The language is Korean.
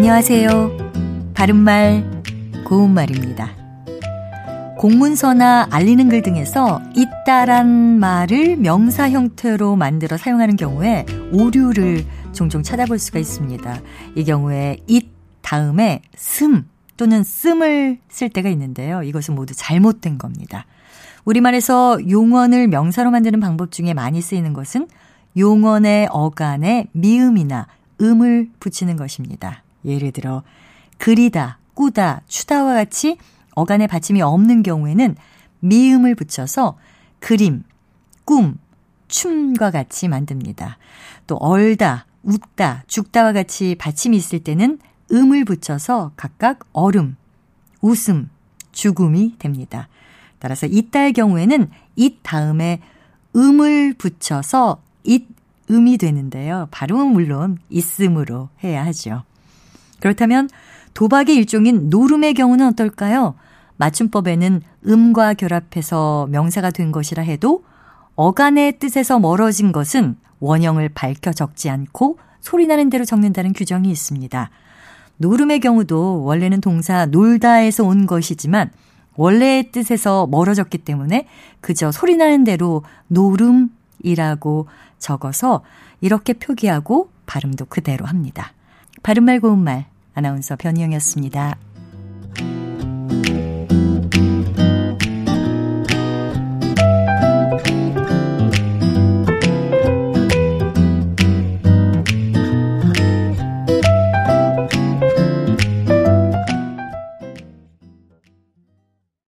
안녕하세요. 바른말, 고운말입니다. 공문서나 알리는 글 등에서 있다란 말을 명사 형태로 만들어 사용하는 경우에 오류를 종종 찾아볼 수가 있습니다. 이 경우에 it 다음에 슴 또는 씀을 쓸 때가 있는데요. 이것은 모두 잘못된 겁니다. 우리말에서 용언을 명사로 만드는 방법 중에 많이 쓰이는 것은 용언의 어간에 미음이나 음을 붙이는 것입니다. 예를 들어 그리다, 꾸다, 추다와 같이 어간에 받침이 없는 경우에는 미음을 붙여서 그림, 꿈, 춤과 같이 만듭니다. 또 얼다, 웃다, 죽다와 같이 받침이 있을 때는 음을 붙여서 각각 얼음, 웃음, 죽음이 됩니다. 따라서 이따의 경우에는 이 다음에 음을 붙여서 잇 음이 되는데요. 발음은 물론 있음으로 해야 하죠. 그렇다면 도박의 일종인 노름의 경우는 어떨까요? 맞춤법에는 음과 결합해서 명사가 된 것이라 해도 어간의 뜻에서 멀어진 것은 원형을 밝혀 적지 않고 소리나는 대로 적는다는 규정이 있습니다. 노름의 경우도 원래는 동사 놀다에서 온 것이지만 원래의 뜻에서 멀어졌기 때문에 그저 소리나는 대로 노름이라고 적어서 이렇게 표기하고 발음도 그대로 합니다. 바른말 고운말 아나운서 변희영이었습니다.